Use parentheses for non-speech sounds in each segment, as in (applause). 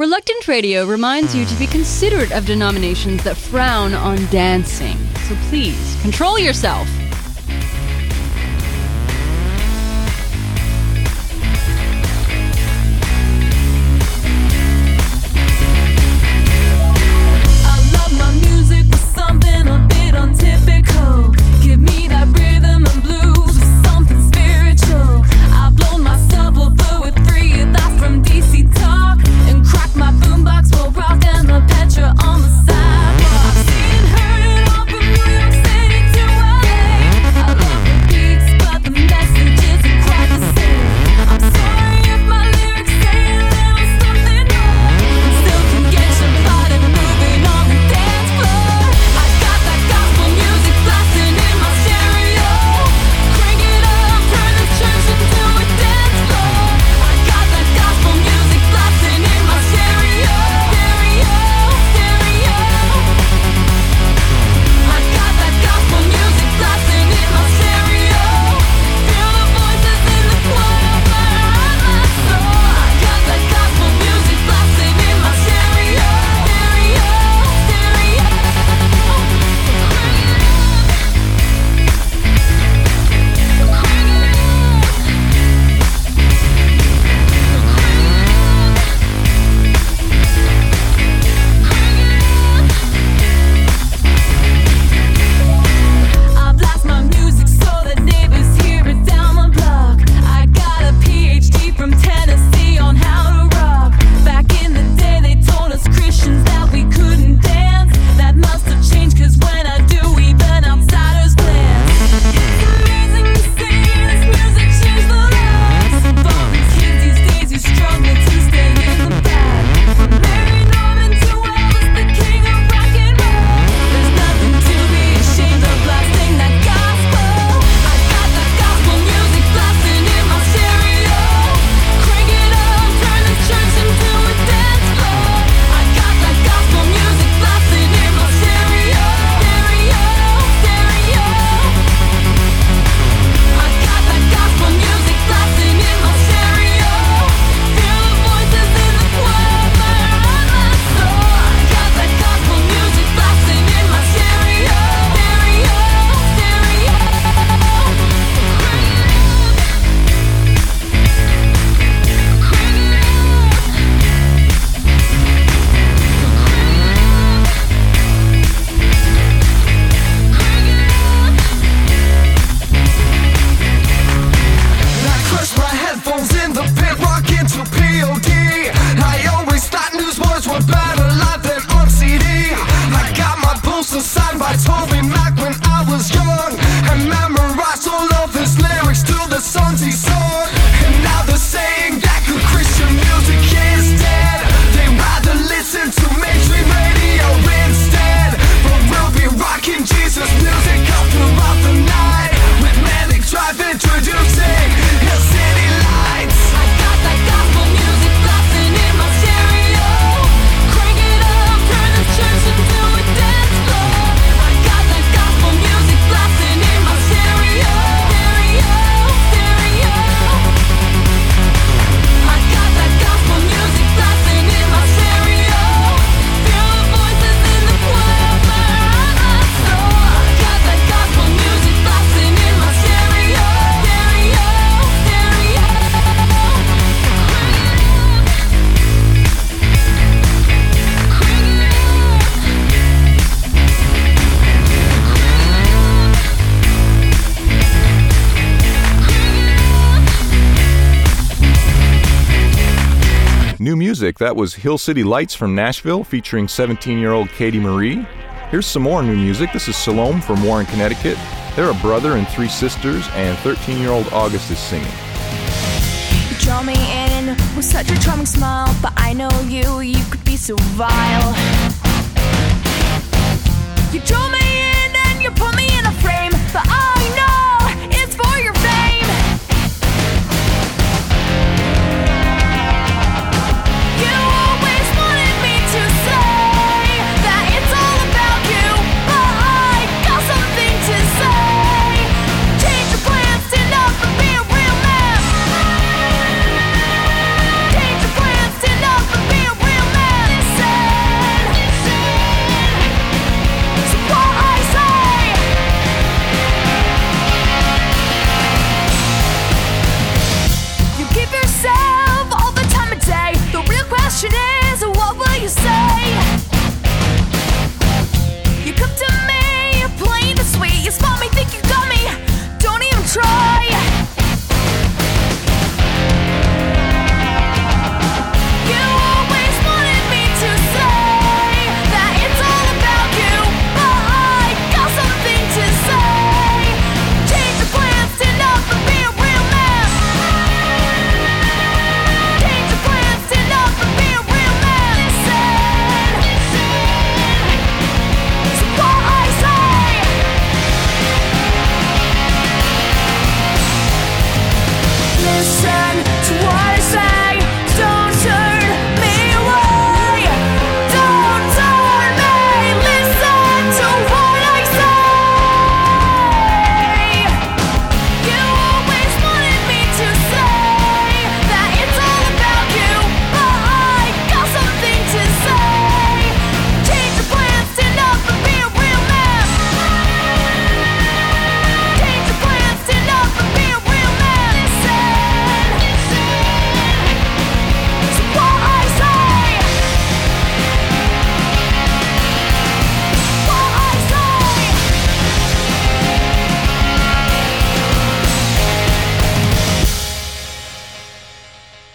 Reluctant Radio reminds you to be considerate of denominations that frown on dancing. So please, control yourself. That was Hill City Lights from Nashville featuring 17 year old Katie Marie. Here's some more new music. This is Salome from Warren, Connecticut. They're a brother and three sisters, and 13 year old August is singing. You draw me in with such a charming smile, but I know you, you could be so vile. You draw me in and you put me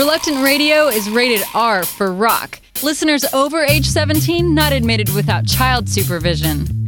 Reluctant Radio is rated R for rock. Listeners over age 17 not admitted without child supervision.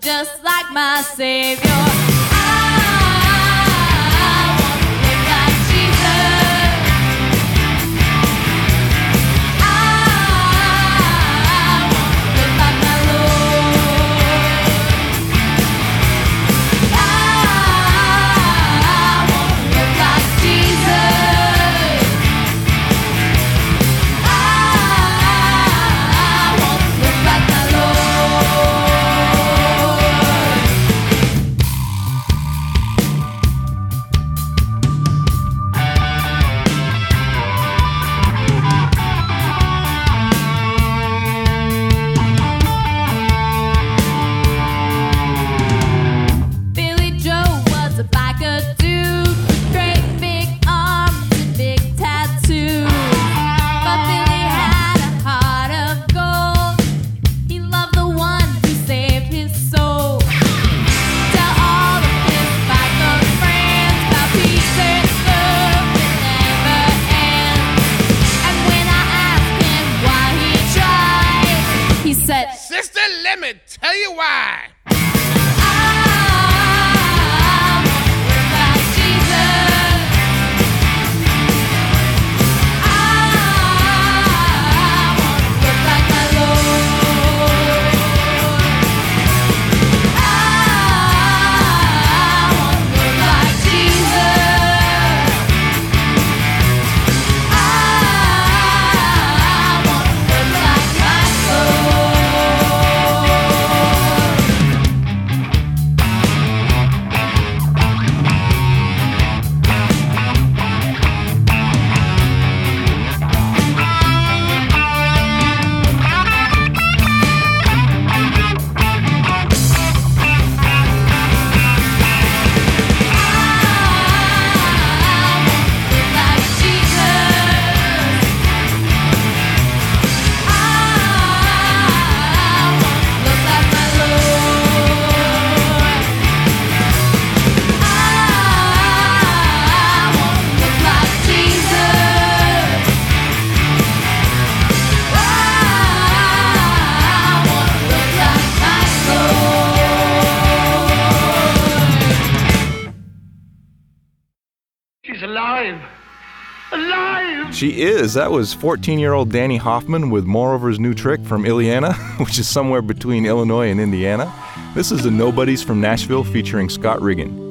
just like my Savior. She is. That was 14 year old Danny Hoffman with Moreover's new trick from Iliana, (laughs) which is somewhere between Illinois and Indiana. This is the Nobodies from Nashville featuring Scott Riggin.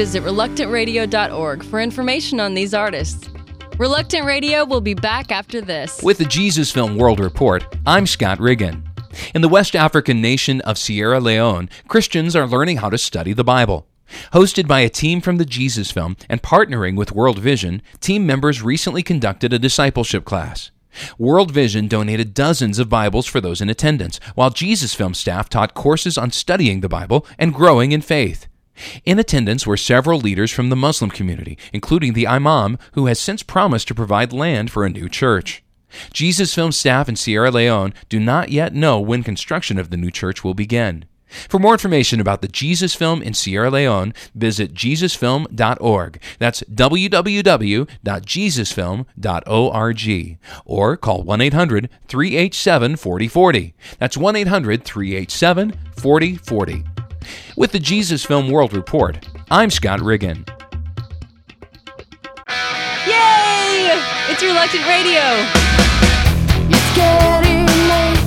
Visit reluctantradio.org for information on these artists. Reluctant Radio will be back after this. With the Jesus Film World Report, I'm Scott Riggin. In the West African nation of Sierra Leone, Christians are learning how to study the Bible. Hosted by a team from the Jesus Film and partnering with World Vision, team members recently conducted a discipleship class. World Vision donated dozens of Bibles for those in attendance, while Jesus Film staff taught courses on studying the Bible and growing in faith. In attendance were several leaders from the Muslim community, including the Imam, who has since promised to provide land for a new church. Jesus Film staff in Sierra Leone do not yet know when construction of the new church will begin. For more information about the Jesus Film in Sierra Leone, visit jesusfilm.org. That's www.jesusfilm.org. Or call 1 800 387 4040. That's 1 800 387 4040. With the Jesus Film World Report, I'm Scott Riggin. Yay! It's Reluctant Radio. It's getting late.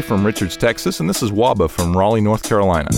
From Richards, Texas, and this is Waba from Raleigh, North Carolina.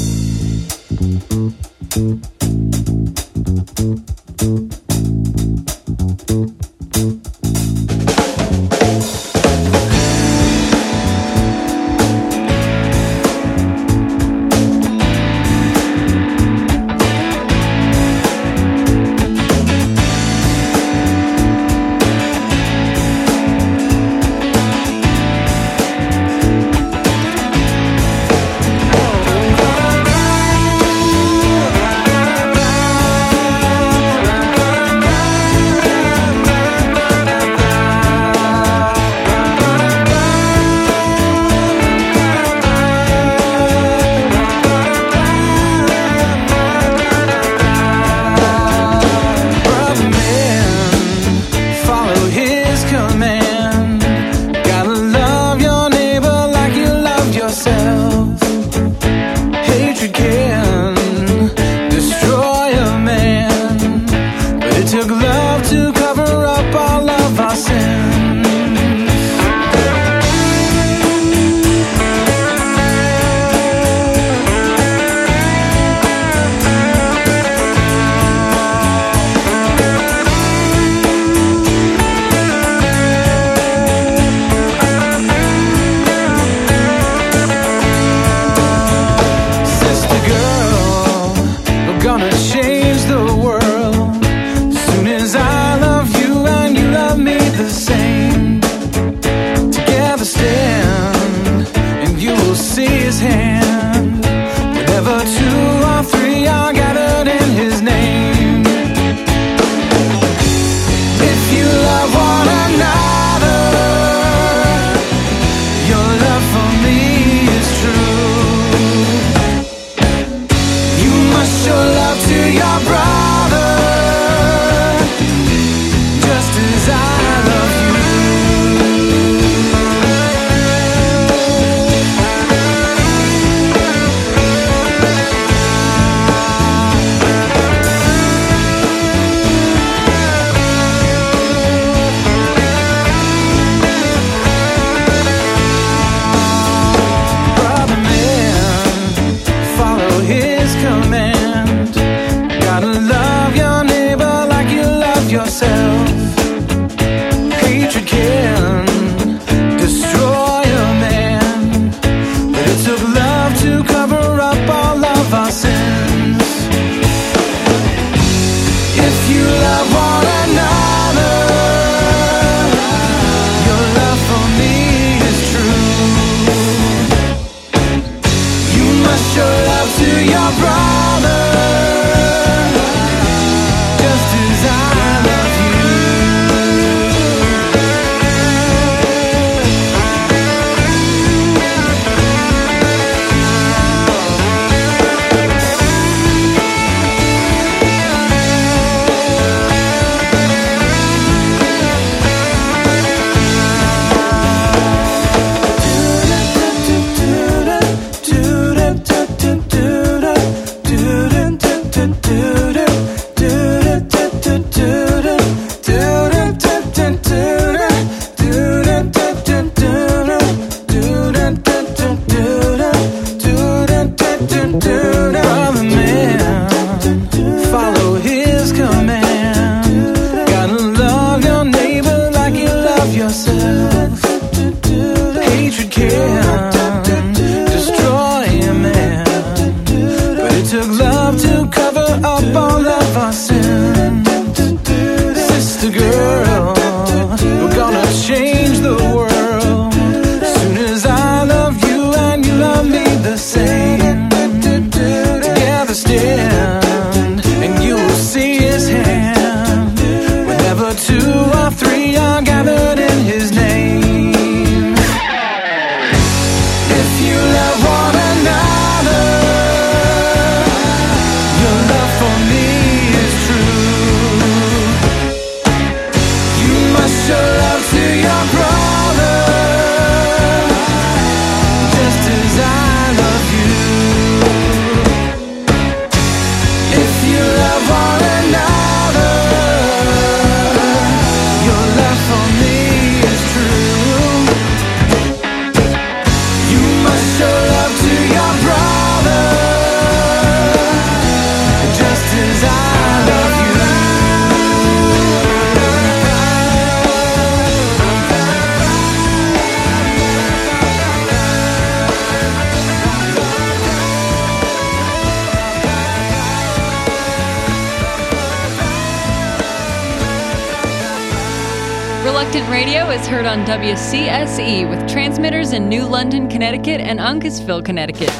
WCSE with transmitters in New London, Connecticut and Uncasville, Connecticut.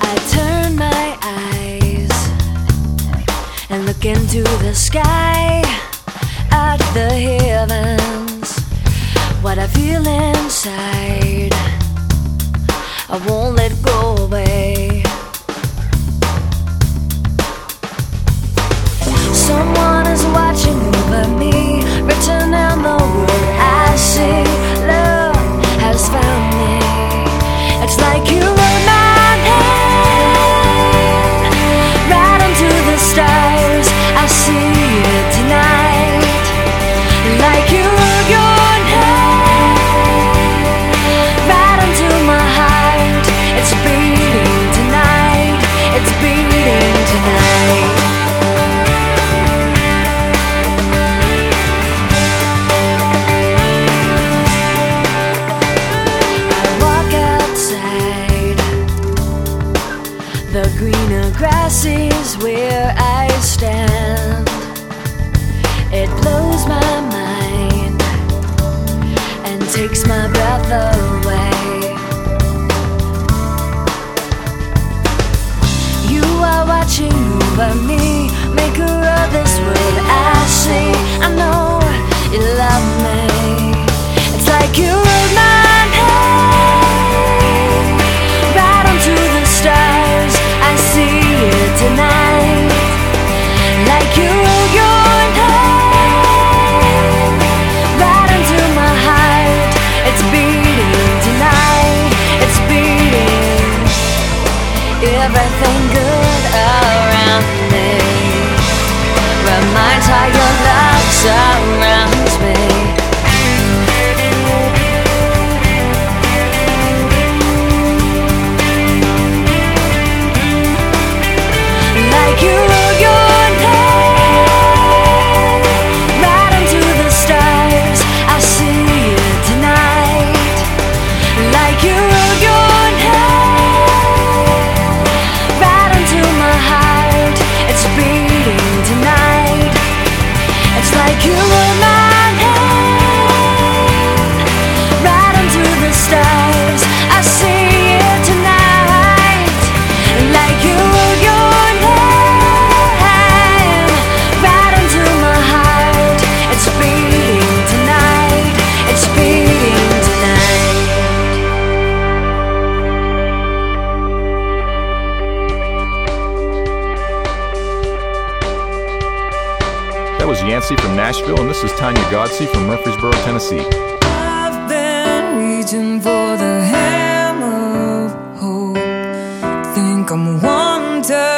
I turn my eyes and look into the sky at the heavens. What I feel inside, I won't let go away. Someone is watching over me, written in the word I see. You're. come wonder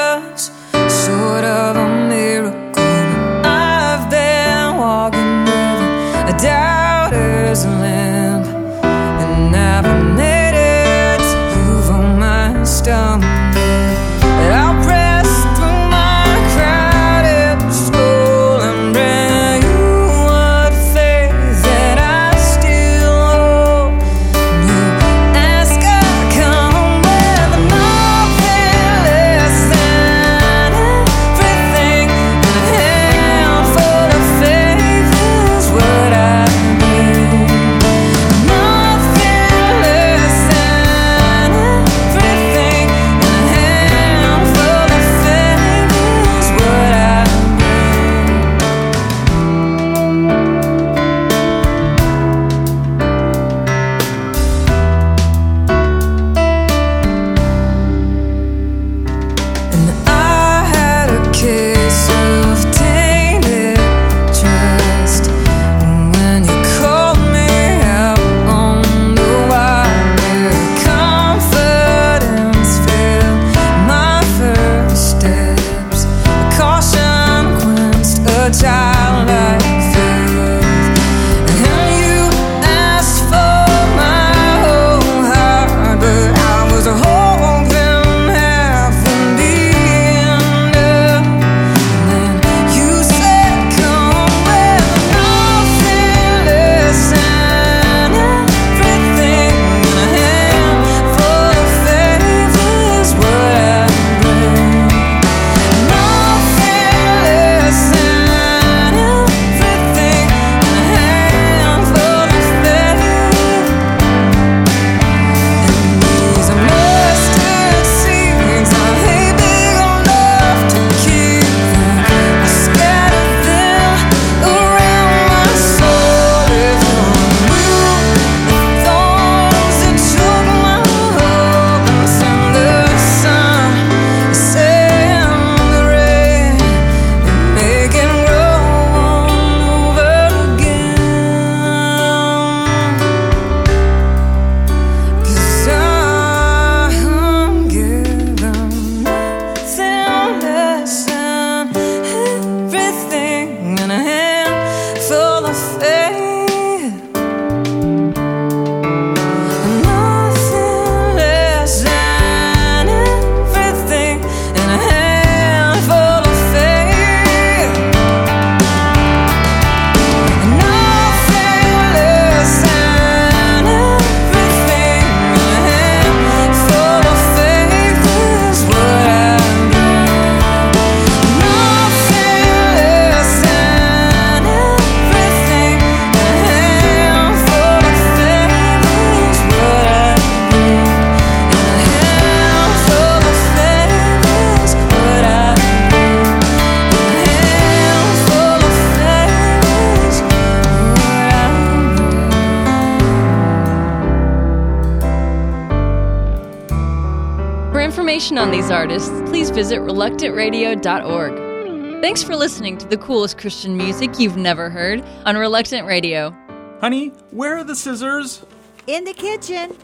reluctantradio.org. Thanks for listening to the coolest Christian music you've never heard on Reluctant Radio. Honey, where are the scissors? In the kitchen.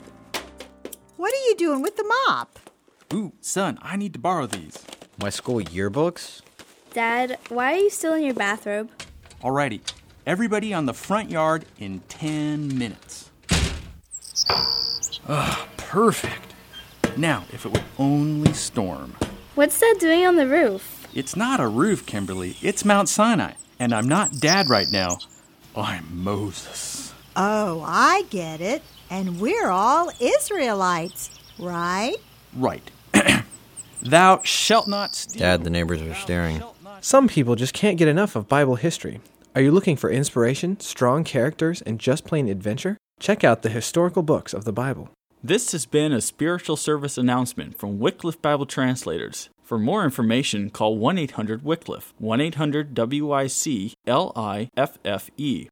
What are you doing with the mop? Ooh, son, I need to borrow these. My school yearbooks? Dad, why are you still in your bathrobe? Alrighty, everybody on the front yard in 10 minutes. Ugh, perfect. Now, if it would only storm. What's that doing on the roof? It's not a roof, Kimberly. It's Mount Sinai. And I'm not Dad right now. I'm Moses. Oh, I get it. And we're all Israelites, right? Right. (clears throat) Thou shalt not steal. Dad, the neighbors are staring. Some people just can't get enough of Bible history. Are you looking for inspiration, strong characters, and just plain adventure? Check out the historical books of the Bible. This has been a spiritual service announcement from Wycliffe Bible Translators. For more information, call 1 800 Wycliffe, 1 800 W I C L I F F E,